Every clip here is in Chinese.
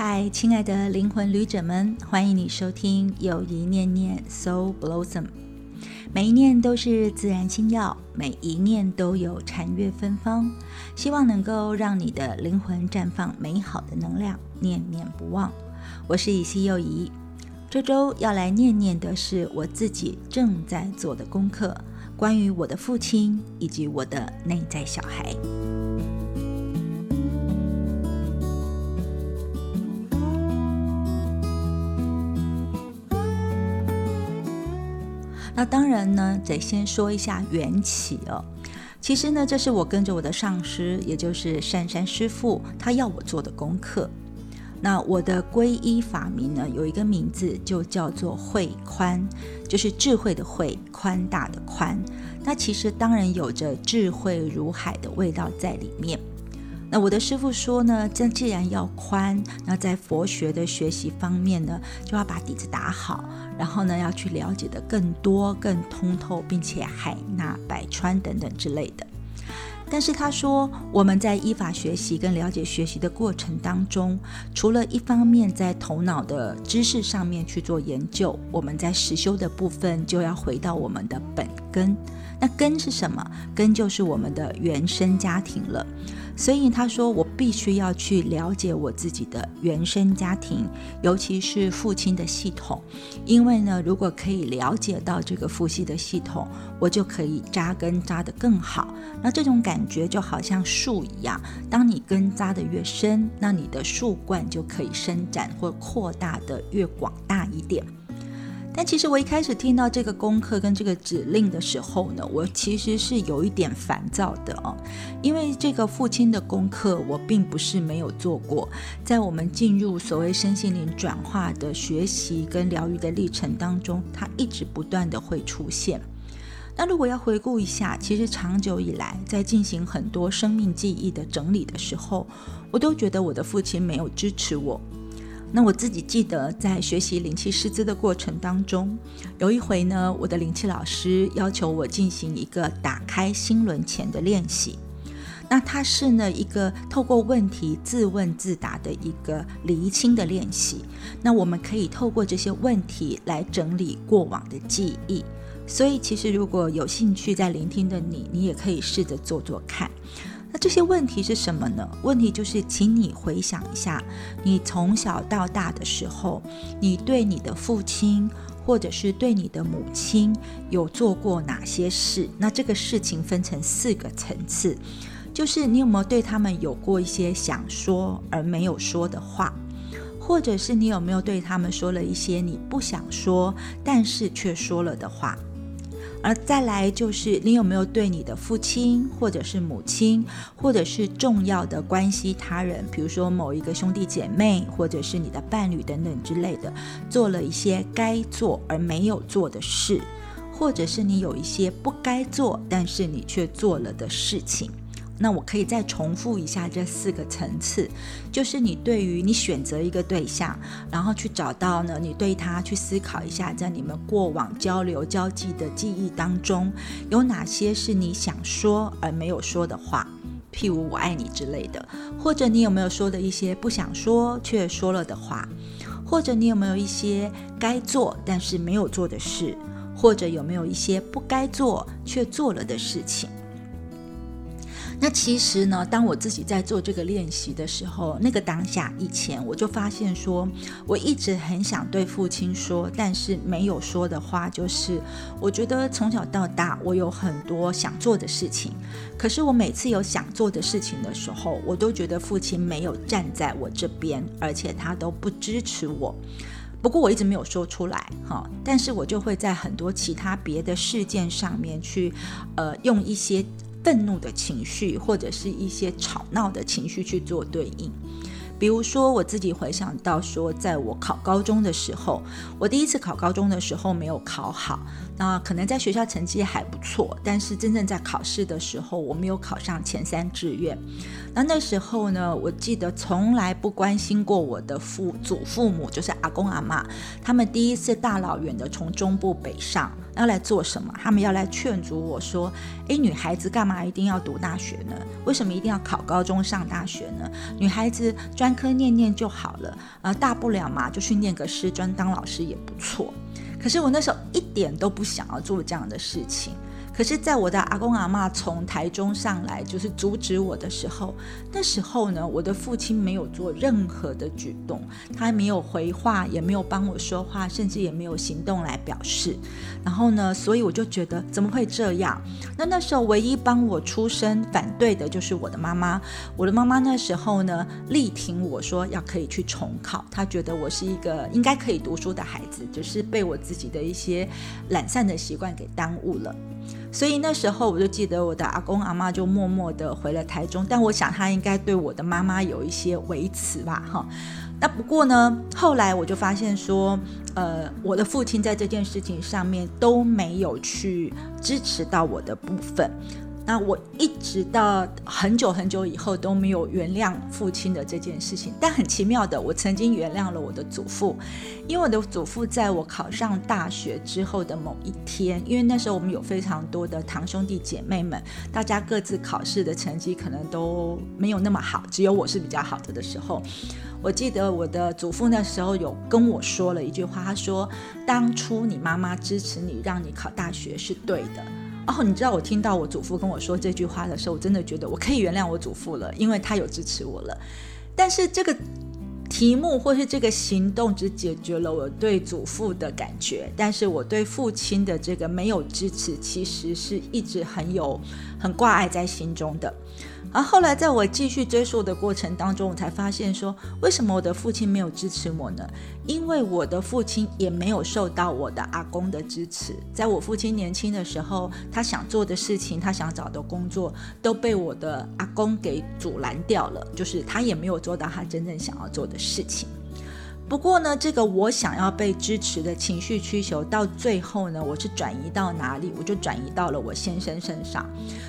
嗨，亲爱的灵魂旅者们，欢迎你收听《友谊念念 Soul Blossom》。每一念都是自然心药，每一念都有禅悦芬芳。希望能够让你的灵魂绽放美好的能量，念念不忘。我是以西友谊，这周要来念念的是我自己正在做的功课，关于我的父亲以及我的内在小孩。那当然呢，得先说一下缘起哦。其实呢，这是我跟着我的上师，也就是珊珊师傅，他要我做的功课。那我的皈依法名呢，有一个名字就叫做慧宽，就是智慧的慧，宽大的宽。那其实当然有着智慧如海的味道在里面。那我的师傅说呢，这既然要宽，那在佛学的学习方面呢，就要把底子打好，然后呢，要去了解的更多、更通透，并且海纳百川等等之类的。但是他说，我们在依法学习跟了解学习的过程当中，除了一方面在头脑的知识上面去做研究，我们在实修的部分就要回到我们的本根。那根是什么？根就是我们的原生家庭了。所以他说，我必须要去了解我自己的原生家庭，尤其是父亲的系统，因为呢，如果可以了解到这个父系的系统，我就可以扎根扎得更好。那这种感觉就好像树一样，当你根扎得越深，那你的树冠就可以伸展或扩大的越广大一点。但其实我一开始听到这个功课跟这个指令的时候呢，我其实是有一点烦躁的哦，因为这个父亲的功课我并不是没有做过，在我们进入所谓身心灵转化的学习跟疗愈的历程当中，它一直不断的会出现。那如果要回顾一下，其实长久以来在进行很多生命记忆的整理的时候，我都觉得我的父亲没有支持我。那我自己记得，在学习灵气师资的过程当中，有一回呢，我的灵气老师要求我进行一个打开心轮前的练习。那它是呢一个透过问题自问自答的一个厘清的练习。那我们可以透过这些问题来整理过往的记忆。所以，其实如果有兴趣在聆听的你，你也可以试着做做看。那这些问题是什么呢？问题就是，请你回想一下，你从小到大的时候，你对你的父亲或者是对你的母亲有做过哪些事？那这个事情分成四个层次，就是你有没有对他们有过一些想说而没有说的话，或者是你有没有对他们说了一些你不想说但是却说了的话？而再来就是，你有没有对你的父亲，或者是母亲，或者是重要的关系他人，比如说某一个兄弟姐妹，或者是你的伴侣等等之类的，做了一些该做而没有做的事，或者是你有一些不该做，但是你却做了的事情？那我可以再重复一下这四个层次，就是你对于你选择一个对象，然后去找到呢，你对他去思考一下，在你们过往交流交际的记忆当中，有哪些是你想说而没有说的话，譬如“我爱你”之类的，或者你有没有说的一些不想说却说了的话，或者你有没有一些该做但是没有做的事，或者有没有一些不该做却做了的事情。那其实呢，当我自己在做这个练习的时候，那个当下以前，我就发现说，我一直很想对父亲说，但是没有说的话，就是我觉得从小到大，我有很多想做的事情，可是我每次有想做的事情的时候，我都觉得父亲没有站在我这边，而且他都不支持我。不过我一直没有说出来，哈，但是我就会在很多其他别的事件上面去，呃，用一些。愤怒的情绪，或者是一些吵闹的情绪去做对应。比如说，我自己回想到说，在我考高中的时候，我第一次考高中的时候没有考好，那可能在学校成绩还不错，但是真正在考试的时候，我没有考上前三志愿。那那时候呢，我记得从来不关心过我的父祖父母，就是阿公阿妈，他们第一次大老远的从中部北上。要来做什么？他们要来劝阻我说：“诶，女孩子干嘛一定要读大学呢？为什么一定要考高中上大学呢？女孩子专科念念就好了，呃，大不了嘛，就去念个师专当老师也不错。可是我那时候一点都不想要做这样的事情。可是，在我的阿公阿妈从台中上来，就是阻止我的时候，那时候呢，我的父亲没有做任何的举动，他没有回话，也没有帮我说话，甚至也没有行动来表示。然后呢，所以我就觉得怎么会这样？那那时候唯一帮我出声反对的就是我的妈妈。我的妈妈那时候呢，力挺我说要可以去重考，她觉得我是一个应该可以读书的孩子，只是被我自己的一些懒散的习惯给耽误了。所以那时候我就记得我的阿公阿妈就默默的回了台中，但我想他应该对我的妈妈有一些维持吧，哈。那不过呢，后来我就发现说，呃，我的父亲在这件事情上面都没有去支持到我的部分。那我一直到很久很久以后都没有原谅父亲的这件事情，但很奇妙的，我曾经原谅了我的祖父，因为我的祖父在我考上大学之后的某一天，因为那时候我们有非常多的堂兄弟姐妹们，大家各自考试的成绩可能都没有那么好，只有我是比较好的的时候，我记得我的祖父那时候有跟我说了一句话，他说：“当初你妈妈支持你，让你考大学是对的。”哦，你知道我听到我祖父跟我说这句话的时候，我真的觉得我可以原谅我祖父了，因为他有支持我了。但是这个题目或是这个行动只解决了我对祖父的感觉，但是我对父亲的这个没有支持，其实是一直很有很挂碍在心中的。而后来，在我继续追溯的过程当中，我才发现说，为什么我的父亲没有支持我呢？因为我的父亲也没有受到我的阿公的支持。在我父亲年轻的时候，他想做的事情，他想找的工作，都被我的阿公给阻拦掉了，就是他也没有做到他真正想要做的事情。不过呢，这个我想要被支持的情绪需求，到最后呢，我是转移到哪里？我就转移到了我先生身上。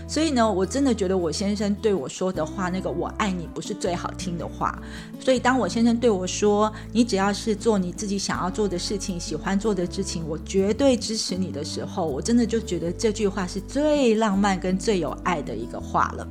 所以呢，我真的觉得我先生对我说的话，那个“我爱你”不是最好听的话。所以当我先生对我说：“你只要是做你自己想要做的事情，喜欢做的事情，我绝对支持你”的时候，我真的就觉得这句话是最浪漫跟最有爱的一个话了。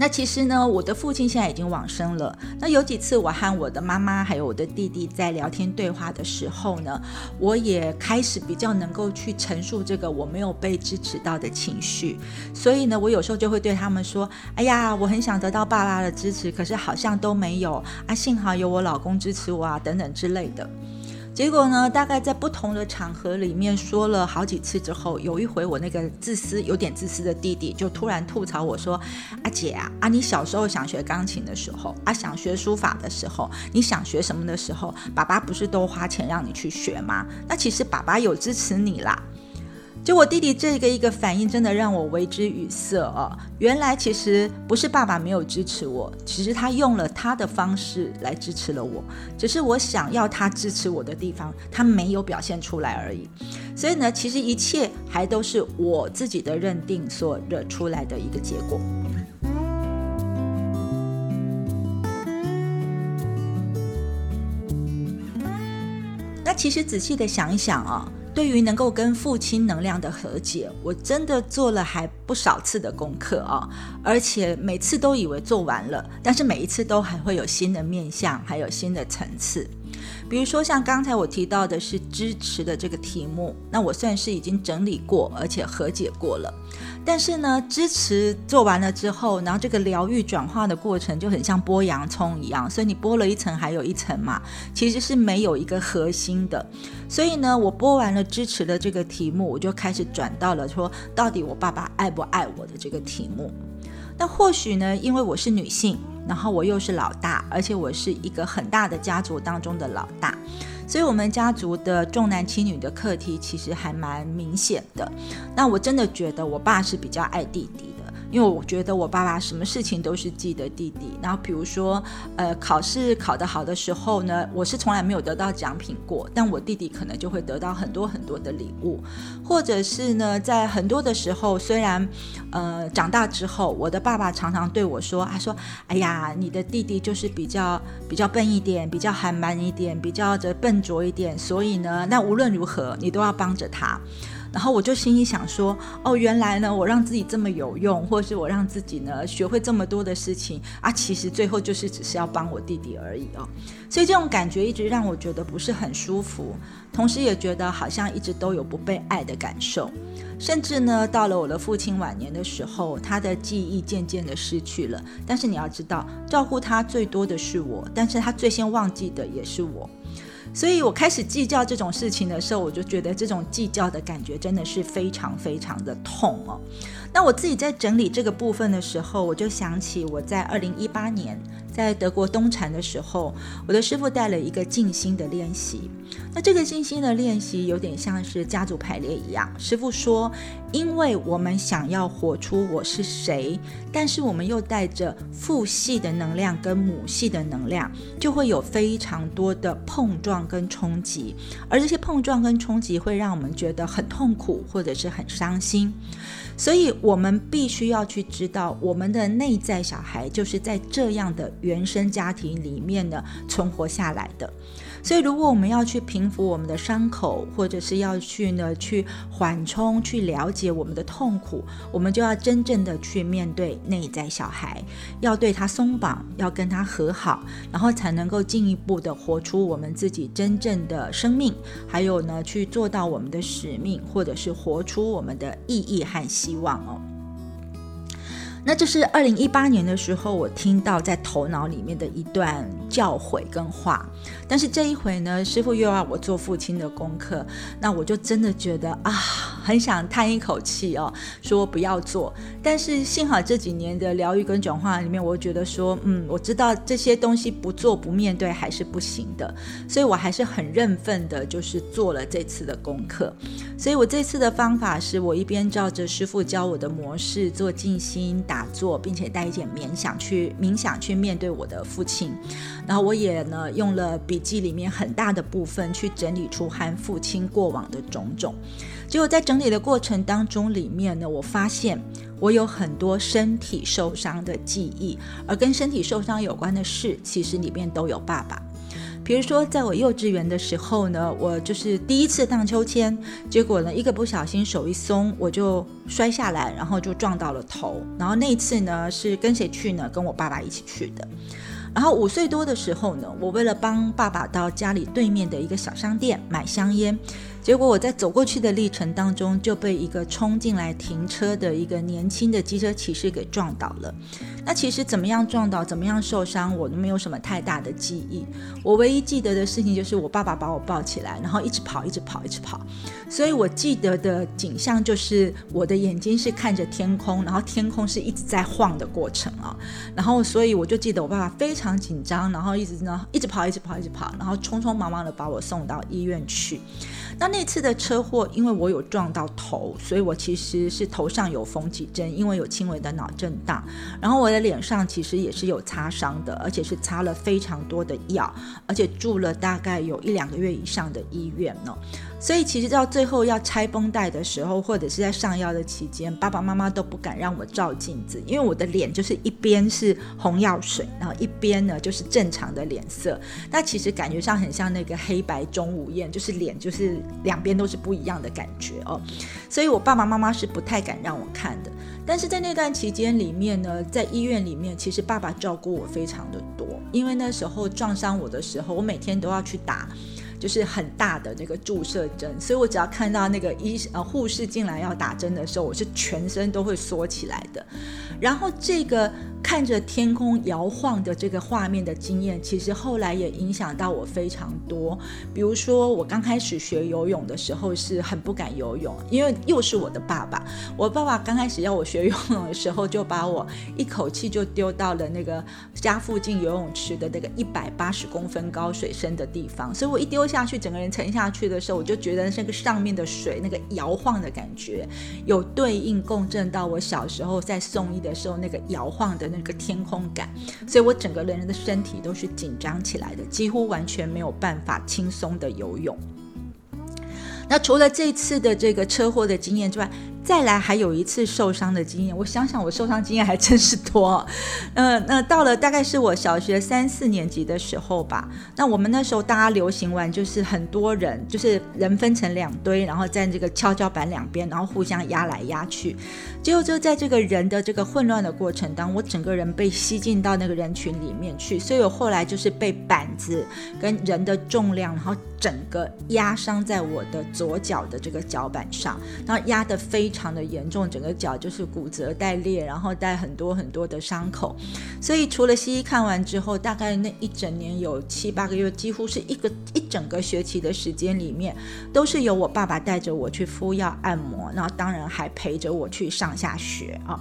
那其实呢，我的父亲现在已经往生了。那有几次我和我的妈妈还有我的弟弟在聊天对话的时候呢，我也开始比较能够去陈述这个我没有被支持到的情绪。所以呢，我有时候就会对他们说：“哎呀，我很想得到爸爸的支持，可是好像都没有啊。幸好有我老公支持我啊，等等之类的。”结果呢？大概在不同的场合里面说了好几次之后，有一回我那个自私、有点自私的弟弟就突然吐槽我说：“阿姐啊，啊你小时候想学钢琴的时候，啊想学书法的时候，你想学什么的时候，爸爸不是都花钱让你去学吗？那其实爸爸有支持你啦。”就我弟弟这个一个反应，真的让我为之语塞哦。原来其实不是爸爸没有支持我，其实他用了他的方式来支持了我，只是我想要他支持我的地方，他没有表现出来而已。所以呢，其实一切还都是我自己的认定所惹出来的一个结果。那其实仔细的想一想啊。对于能够跟父亲能量的和解，我真的做了还不少次的功课啊，而且每次都以为做完了，但是每一次都还会有新的面相，还有新的层次。比如说像刚才我提到的是支持的这个题目，那我算是已经整理过，而且和解过了。但是呢，支持做完了之后，然后这个疗愈转化的过程就很像剥洋葱一样，所以你剥了一层还有一层嘛，其实是没有一个核心的。所以呢，我剥完了支持的这个题目，我就开始转到了说，到底我爸爸爱不爱我的这个题目。那或许呢，因为我是女性，然后我又是老大，而且我是一个很大的家族当中的老大。所以，我们家族的重男轻女的课题其实还蛮明显的。那我真的觉得，我爸是比较爱弟弟。因为我觉得我爸爸什么事情都是记得弟弟，然后比如说，呃，考试考得好的时候呢，我是从来没有得到奖品过，但我弟弟可能就会得到很多很多的礼物，或者是呢，在很多的时候，虽然，呃，长大之后，我的爸爸常常对我说，他说，哎呀，你的弟弟就是比较比较笨一点，比较还蛮一点，比较的笨拙一点，所以呢，那无论如何，你都要帮着他。然后我就心里想说，哦，原来呢，我让自己这么有用，或是我让自己呢学会这么多的事情啊，其实最后就是只是要帮我弟弟而已哦。所以这种感觉一直让我觉得不是很舒服，同时也觉得好像一直都有不被爱的感受。甚至呢，到了我的父亲晚年的时候，他的记忆渐渐的失去了。但是你要知道，照顾他最多的是我，但是他最先忘记的也是我。所以我开始计较这种事情的时候，我就觉得这种计较的感觉真的是非常非常的痛哦。那我自己在整理这个部分的时候，我就想起我在二零一八年在德国东禅的时候，我的师傅带了一个静心的练习。那这个静心的练习有点像是家族排列一样。师傅说，因为我们想要活出我是谁，但是我们又带着父系的能量跟母系的能量，就会有非常多的碰撞跟冲击，而这些碰撞跟冲击会让我们觉得很痛苦或者是很伤心。所以，我们必须要去知道，我们的内在小孩就是在这样的原生家庭里面呢存活下来的。所以，如果我们要去平复我们的伤口，或者是要去呢去缓冲、去了解我们的痛苦，我们就要真正的去面对内在小孩，要对他松绑，要跟他和好，然后才能够进一步的活出我们自己真正的生命，还有呢去做到我们的使命，或者是活出我们的意义和希望哦。那这是二零一八年的时候，我听到在头脑里面的一段教诲跟话。但是这一回呢，师傅又要我做父亲的功课，那我就真的觉得啊，很想叹一口气哦，说不要做。但是幸好这几年的疗愈跟转化里面，我觉得说，嗯，我知道这些东西不做不面对还是不行的，所以我还是很认份的，就是做了这次的功课。所以我这次的方法是我一边照着师傅教我的模式做静心。打坐，并且带一点冥想去冥想去面对我的父亲，然后我也呢用了笔记里面很大的部分去整理出和父亲过往的种种。结果在整理的过程当中，里面呢我发现我有很多身体受伤的记忆，而跟身体受伤有关的事，其实里面都有爸爸。比如说，在我幼稚园的时候呢，我就是第一次荡秋千，结果呢，一个不小心手一松，我就摔下来，然后就撞到了头。然后那次呢，是跟谁去呢？跟我爸爸一起去的。然后五岁多的时候呢，我为了帮爸爸到家里对面的一个小商店买香烟。结果我在走过去的历程当中，就被一个冲进来停车的一个年轻的机车骑士给撞倒了。那其实怎么样撞倒，怎么样受伤，我都没有什么太大的记忆。我唯一记得的事情就是我爸爸把我抱起来，然后一直跑，一直跑，一直跑。所以我记得的景象就是我的眼睛是看着天空，然后天空是一直在晃的过程啊。然后所以我就记得我爸爸非常紧张，然后一直呢一直跑，一直跑，一直跑，然后匆匆忙忙的把我送到医院去。那那次的车祸，因为我有撞到头，所以我其实是头上有缝几针，因为有轻微的脑震荡。然后我的脸上其实也是有擦伤的，而且是擦了非常多的药，而且住了大概有一两个月以上的医院呢。所以其实到最后要拆绷带的时候，或者是在上药的期间，爸爸妈妈都不敢让我照镜子，因为我的脸就是一边是红药水，然后一边呢就是正常的脸色。那其实感觉上很像那个黑白中无艳，就是脸就是两边都是不一样的感觉哦。所以我爸爸妈妈是不太敢让我看的。但是在那段期间里面呢，在医院里面，其实爸爸照顾我非常的多，因为那时候撞伤我的时候，我每天都要去打。就是很大的那个注射针，所以我只要看到那个医呃护士进来要打针的时候，我是全身都会缩起来的。然后这个看着天空摇晃的这个画面的经验，其实后来也影响到我非常多。比如说我刚开始学游泳的时候是很不敢游泳，因为又是我的爸爸。我爸爸刚开始要我学游泳的时候，就把我一口气就丢到了那个家附近游泳池的那个一百八十公分高水深的地方，所以我一丢。下去，整个人沉下去的时候，我就觉得那个上面的水那个摇晃的感觉，有对应共振到我小时候在送医的时候那个摇晃的那个天空感，所以我整个人的身体都是紧张起来的，几乎完全没有办法轻松的游泳。那除了这次的这个车祸的经验之外，再来还有一次受伤的经验，我想想我受伤经验还真是多。呃，那到了大概是我小学三四年级的时候吧，那我们那时候大家流行玩就是很多人，就是人分成两堆，然后在这个跷跷板两边，然后互相压来压去。结果就在这个人的这个混乱的过程当中，我整个人被吸进到那个人群里面去，所以我后来就是被板子跟人的重量，然后整个压伤在我的左脚的这个脚板上，然后压得非常的严重，整个脚就是骨折带裂，然后带很多很多的伤口。所以除了西医看完之后，大概那一整年有七八个月，几乎是一个一整个学期的时间里面，都是由我爸爸带着我去敷药按摩，然后当然还陪着我去上。下学啊，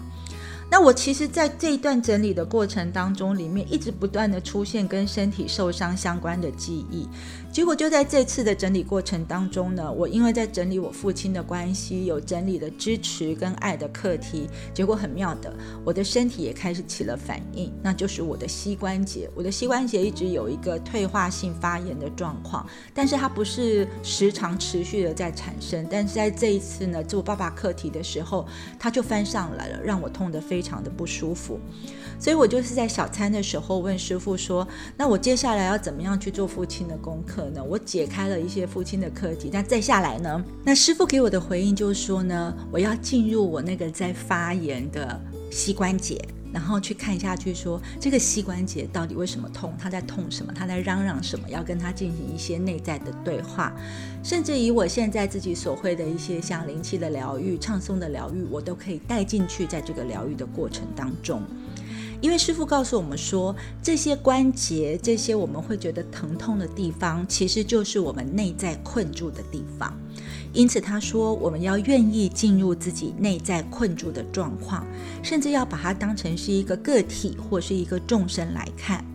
那我其实，在这一段整理的过程当中，里面一直不断的出现跟身体受伤相关的记忆。结果就在这次的整理过程当中呢，我因为在整理我父亲的关系，有整理的支持跟爱的课题，结果很妙的，我的身体也开始起了反应，那就是我的膝关节，我的膝关节一直有一个退化性发炎的状况，但是它不是时常持续的在产生，但是在这一次呢，做爸爸课题的时候，它就翻上来了，让我痛得非常的不舒服。所以我就是在小餐的时候问师傅说：“那我接下来要怎么样去做父亲的功课可能？我解开了一些父亲的课题，那再下来呢？那师傅给我的回应就是说呢，我要进入我那个在发炎的膝关节，然后去看下去，说这个膝关节到底为什么痛？他在痛什么？他在嚷嚷什么？要跟他进行一些内在的对话，甚至以我现在自己所会的一些像灵气的疗愈、唱诵的疗愈，我都可以带进去，在这个疗愈的过程当中。”因为师傅告诉我们说，这些关节，这些我们会觉得疼痛的地方，其实就是我们内在困住的地方。因此，他说我们要愿意进入自己内在困住的状况，甚至要把它当成是一个个体或是一个众生来看。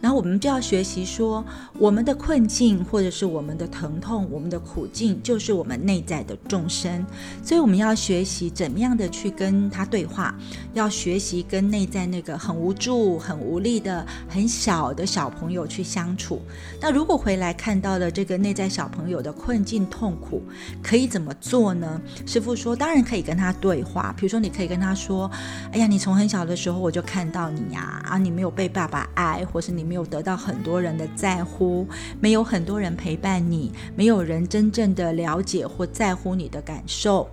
然后我们就要学习说，我们的困境或者是我们的疼痛、我们的苦境，就是我们内在的众生。所以我们要学习怎么样的去跟他对话，要学习跟内在那个很无助、很无力的很小的小朋友去相处。那如果回来看到了这个内在小朋友的困境、痛苦，可以怎么做呢？师傅说，当然可以跟他对话。比如说，你可以跟他说：“哎呀，你从很小的时候我就看到你呀，啊，你没有被爸爸爱，或是你。”没有得到很多人的在乎，没有很多人陪伴你，没有人真正的了解或在乎你的感受。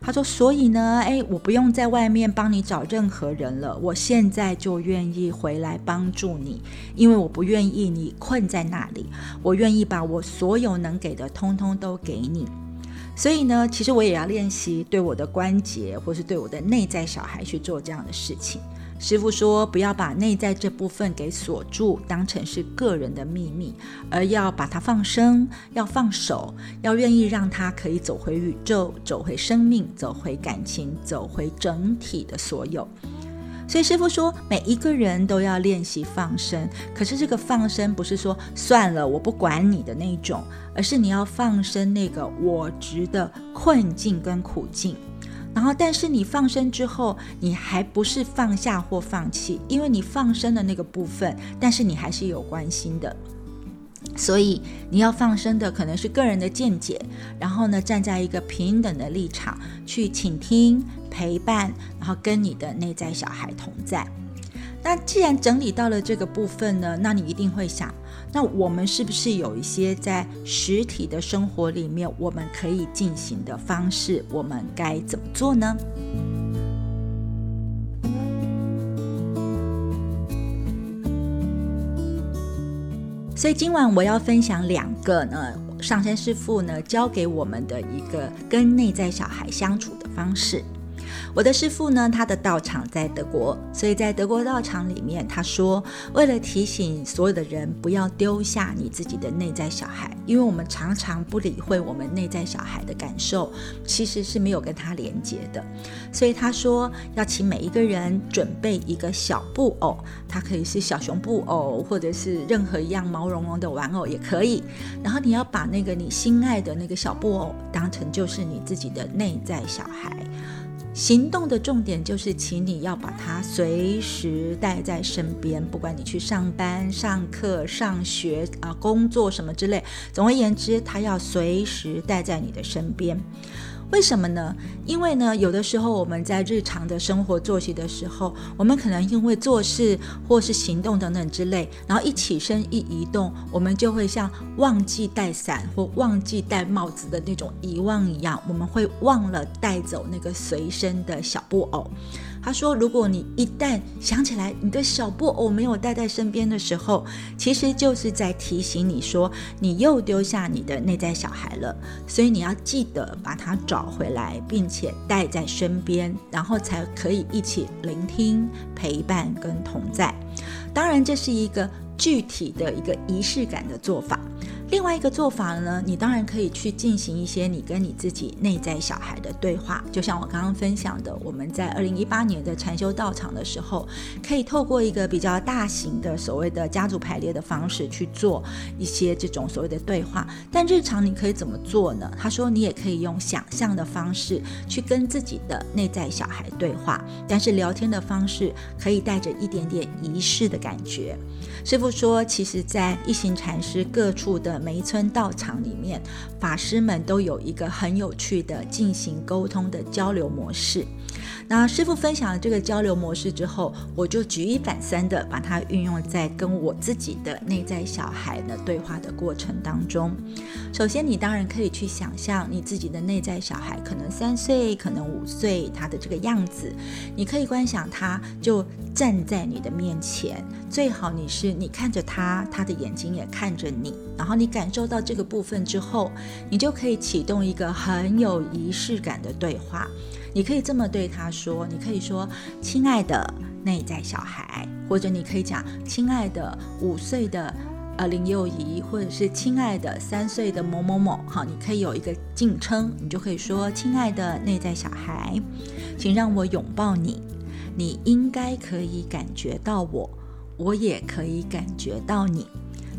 他说：“所以呢，诶，我不用在外面帮你找任何人了，我现在就愿意回来帮助你，因为我不愿意你困在那里，我愿意把我所有能给的通通都给你。所以呢，其实我也要练习对我的关节，或是对我的内在小孩去做这样的事情。”师傅说：“不要把内在这部分给锁住，当成是个人的秘密，而要把它放生，要放手，要愿意让它可以走回宇宙，走回生命，走回感情，走回整体的所有。”所以师傅说，每一个人都要练习放生。可是这个放生不是说算了，我不管你的那种，而是你要放生那个我执的困境跟苦境。然后，但是你放生之后，你还不是放下或放弃，因为你放生的那个部分，但是你还是有关心的，所以你要放生的可能是个人的见解，然后呢，站在一个平等的立场去倾听、陪伴，然后跟你的内在小孩同在。那既然整理到了这个部分呢，那你一定会想，那我们是不是有一些在实体的生活里面我们可以进行的方式？我们该怎么做呢？所以今晚我要分享两个呢，上山师傅呢教给我们的一个跟内在小孩相处的方式。我的师傅呢，他的道场在德国，所以在德国道场里面，他说，为了提醒所有的人不要丢下你自己的内在小孩，因为我们常常不理会我们内在小孩的感受，其实是没有跟他连接的。所以他说，要请每一个人准备一个小布偶，它可以是小熊布偶，或者是任何一样毛茸茸的玩偶也可以。然后你要把那个你心爱的那个小布偶当成就是你自己的内在小孩。行动的重点就是，请你要把它随时带在身边，不管你去上班、上课、上学啊、工作什么之类。总而言之，它要随时带在你的身边。为什么呢？因为呢，有的时候我们在日常的生活作息的时候，我们可能因为做事或是行动等等之类，然后一起身一移动，我们就会像忘记带伞或忘记戴帽子的那种遗忘一样，我们会忘了带走那个随身的小布偶。他说：“如果你一旦想起来你的小布偶没有带在身边的时候，其实就是在提醒你说你又丢下你的内在小孩了。所以你要记得把它找回来，并且带在身边，然后才可以一起聆听、陪伴跟同在。当然，这是一个具体的一个仪式感的做法。”另外一个做法呢，你当然可以去进行一些你跟你自己内在小孩的对话，就像我刚刚分享的，我们在二零一八年的禅修道场的时候，可以透过一个比较大型的所谓的家族排列的方式去做一些这种所谓的对话。但日常你可以怎么做呢？他说你也可以用想象的方式去跟自己的内在小孩对话，但是聊天的方式可以带着一点点仪式的感觉。师傅说，其实，在一行禅师各处的每一村道场里面，法师们都有一个很有趣的进行沟通的交流模式。那师傅分享了这个交流模式之后，我就举一反三的把它运用在跟我自己的内在小孩的对话的过程当中。首先，你当然可以去想象你自己的内在小孩，可能三岁，可能五岁，他的这个样子，你可以观想他就站在你的面前，最好你是你看着他，他的眼睛也看着你，然后你感受到这个部分之后，你就可以启动一个很有仪式感的对话。你可以这么对他说：“你可以说，亲爱的内在小孩，或者你可以讲，亲爱的五岁的呃林幼仪，或者是亲爱的三岁的某某某。好，你可以有一个敬称，你就可以说，亲爱的内在小孩，请让我拥抱你。你应该可以感觉到我，我也可以感觉到你。”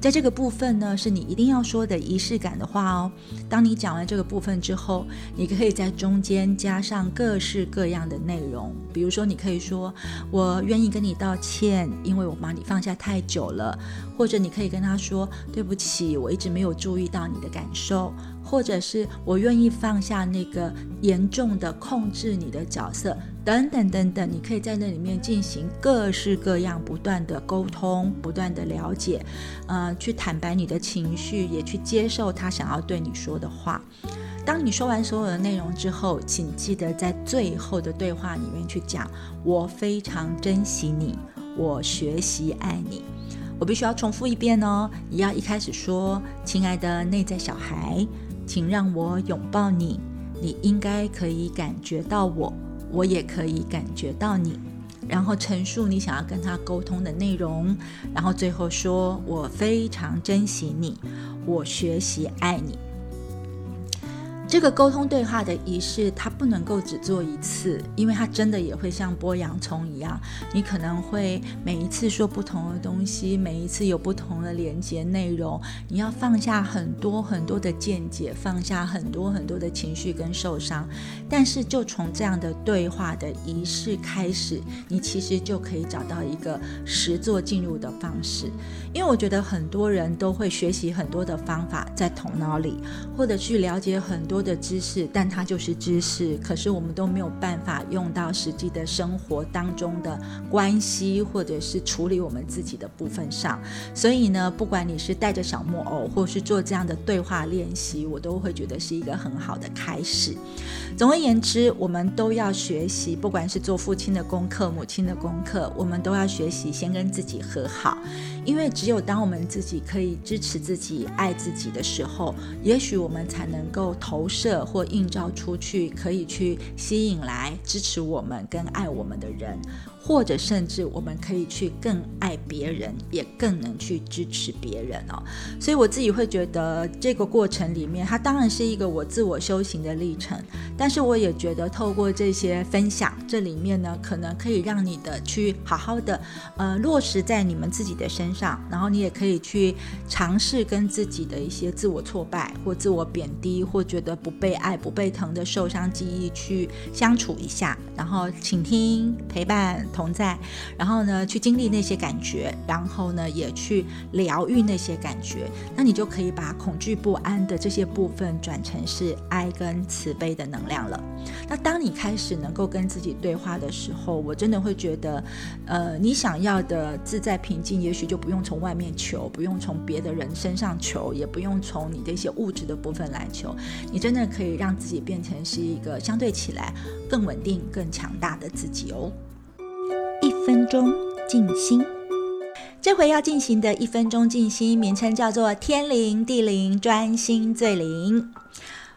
在这个部分呢，是你一定要说的仪式感的话哦。当你讲完这个部分之后，你可以在中间加上各式各样的内容，比如说，你可以说：“我愿意跟你道歉，因为我把你放下太久了。”或者你可以跟他说：“对不起，我一直没有注意到你的感受。”或者是我愿意放下那个严重的控制你的角色，等等等等，你可以在那里面进行各式各样不断的沟通，不断的了解，呃，去坦白你的情绪，也去接受他想要对你说的话。当你说完所有的内容之后，请记得在最后的对话里面去讲：“我非常珍惜你，我学习爱你。”我必须要重复一遍哦，你要一开始说：“亲爱的内在小孩。”请让我拥抱你，你应该可以感觉到我，我也可以感觉到你。然后陈述你想要跟他沟通的内容，然后最后说：“我非常珍惜你，我学习爱你。”这个沟通对话的仪式，它不能够只做一次，因为它真的也会像剥洋葱一样，你可能会每一次说不同的东西，每一次有不同的连接内容，你要放下很多很多的见解，放下很多很多的情绪跟受伤。但是就从这样的对话的仪式开始，你其实就可以找到一个实做进入的方式。因为我觉得很多人都会学习很多的方法在头脑里，或者去了解很多。的知识，但它就是知识。可是我们都没有办法用到实际的生活当中的关系，或者是处理我们自己的部分上。所以呢，不管你是带着小木偶，或是做这样的对话练习，我都会觉得是一个很好的开始。总而言之，我们都要学习，不管是做父亲的功课、母亲的功课，我们都要学习先跟自己和好。因为只有当我们自己可以支持自己、爱自己的时候，也许我们才能够投射或映照出去，可以去吸引来支持我们跟爱我们的人。或者甚至我们可以去更爱别人，也更能去支持别人哦。所以我自己会觉得这个过程里面，它当然是一个我自我修行的历程。但是我也觉得透过这些分享，这里面呢，可能可以让你的去好好的呃落实在你们自己的身上，然后你也可以去尝试跟自己的一些自我挫败或自我贬低或觉得不被爱、不被疼的受伤记忆去相处一下。然后倾听、陪伴、同在，然后呢去经历那些感觉，然后呢也去疗愈那些感觉，那你就可以把恐惧不安的这些部分转成是爱跟慈悲的能量了。那当你开始能够跟自己对话的时候，我真的会觉得，呃，你想要的自在平静，也许就不用从外面求，不用从别的人身上求，也不用从你的一些物质的部分来求，你真的可以让自己变成是一个相对起来更稳定、更强大的自己哦。分钟静心，这回要进行的一分钟静心，名称叫做天灵地灵，专心最灵。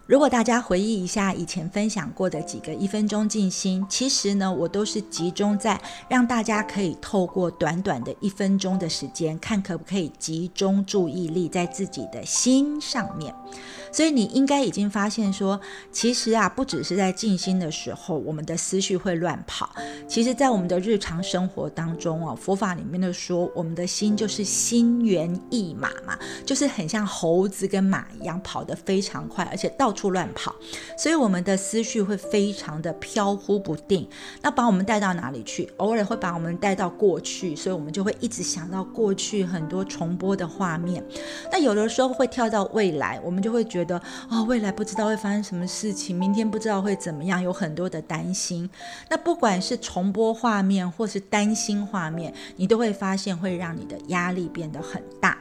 如果大家回忆一下以前分享过的几个一分钟静心，其实呢，我都是集中在让大家可以透过短短的一分钟的时间，看可不可以集中注意力在自己的心上面。所以你应该已经发现说，其实啊，不只是在静心的时候，我们的思绪会乱跑。其实，在我们的日常生活当中哦，佛法里面的说，我们的心就是心猿意马嘛，就是很像猴子跟马一样，跑得非常快，而且到处乱跑。所以我们的思绪会非常的飘忽不定。那把我们带到哪里去？偶尔会把我们带到过去，所以我们就会一直想到过去很多重播的画面。那有的时候会跳到未来，我们就会觉。的哦，未来不知道会发生什么事情，明天不知道会怎么样，有很多的担心。那不管是重播画面，或是担心画面，你都会发现会让你的压力变得很大。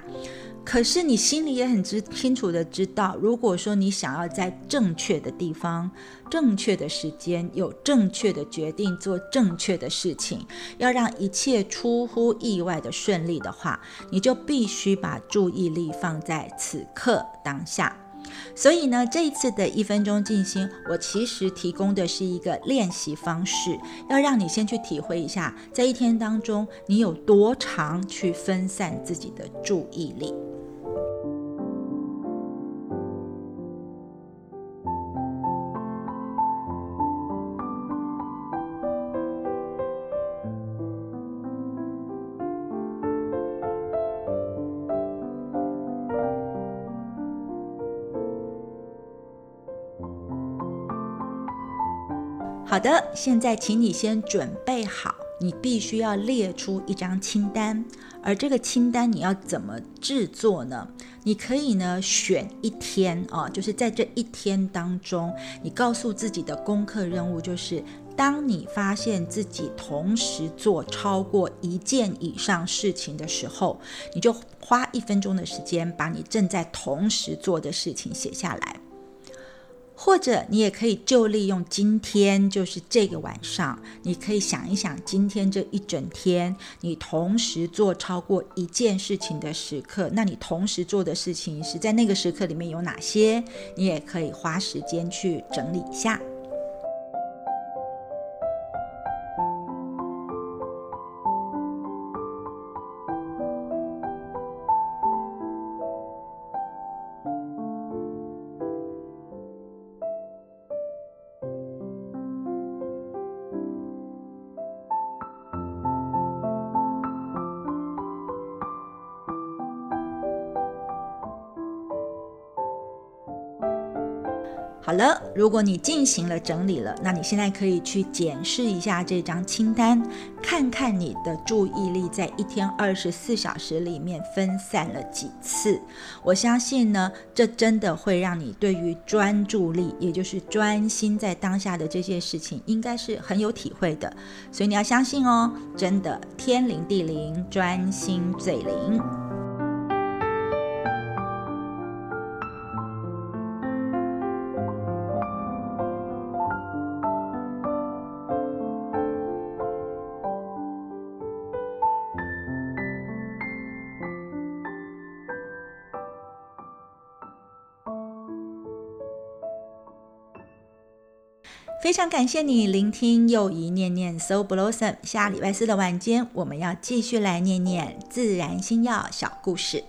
可是你心里也很知清楚的知道，如果说你想要在正确的地方、正确的时间有正确的决定，做正确的事情，要让一切出乎意外的顺利的话，你就必须把注意力放在此刻当下。所以呢，这一次的一分钟静心，我其实提供的是一个练习方式，要让你先去体会一下，在一天当中，你有多长去分散自己的注意力。好的，现在请你先准备好，你必须要列出一张清单，而这个清单你要怎么制作呢？你可以呢选一天啊，就是在这一天当中，你告诉自己的功课任务就是，当你发现自己同时做超过一件以上事情的时候，你就花一分钟的时间把你正在同时做的事情写下来。或者你也可以就利用今天，就是这个晚上，你可以想一想今天这一整天，你同时做超过一件事情的时刻，那你同时做的事情是在那个时刻里面有哪些？你也可以花时间去整理一下。好了，如果你进行了整理了，那你现在可以去检视一下这张清单，看看你的注意力在一天二十四小时里面分散了几次。我相信呢，这真的会让你对于专注力，也就是专心在当下的这些事情，应该是很有体会的。所以你要相信哦，真的天灵地灵，专心最灵。非常感谢你聆听又一念念 So Blossom。下礼拜四的晚间，我们要继续来念念自然星耀小故事。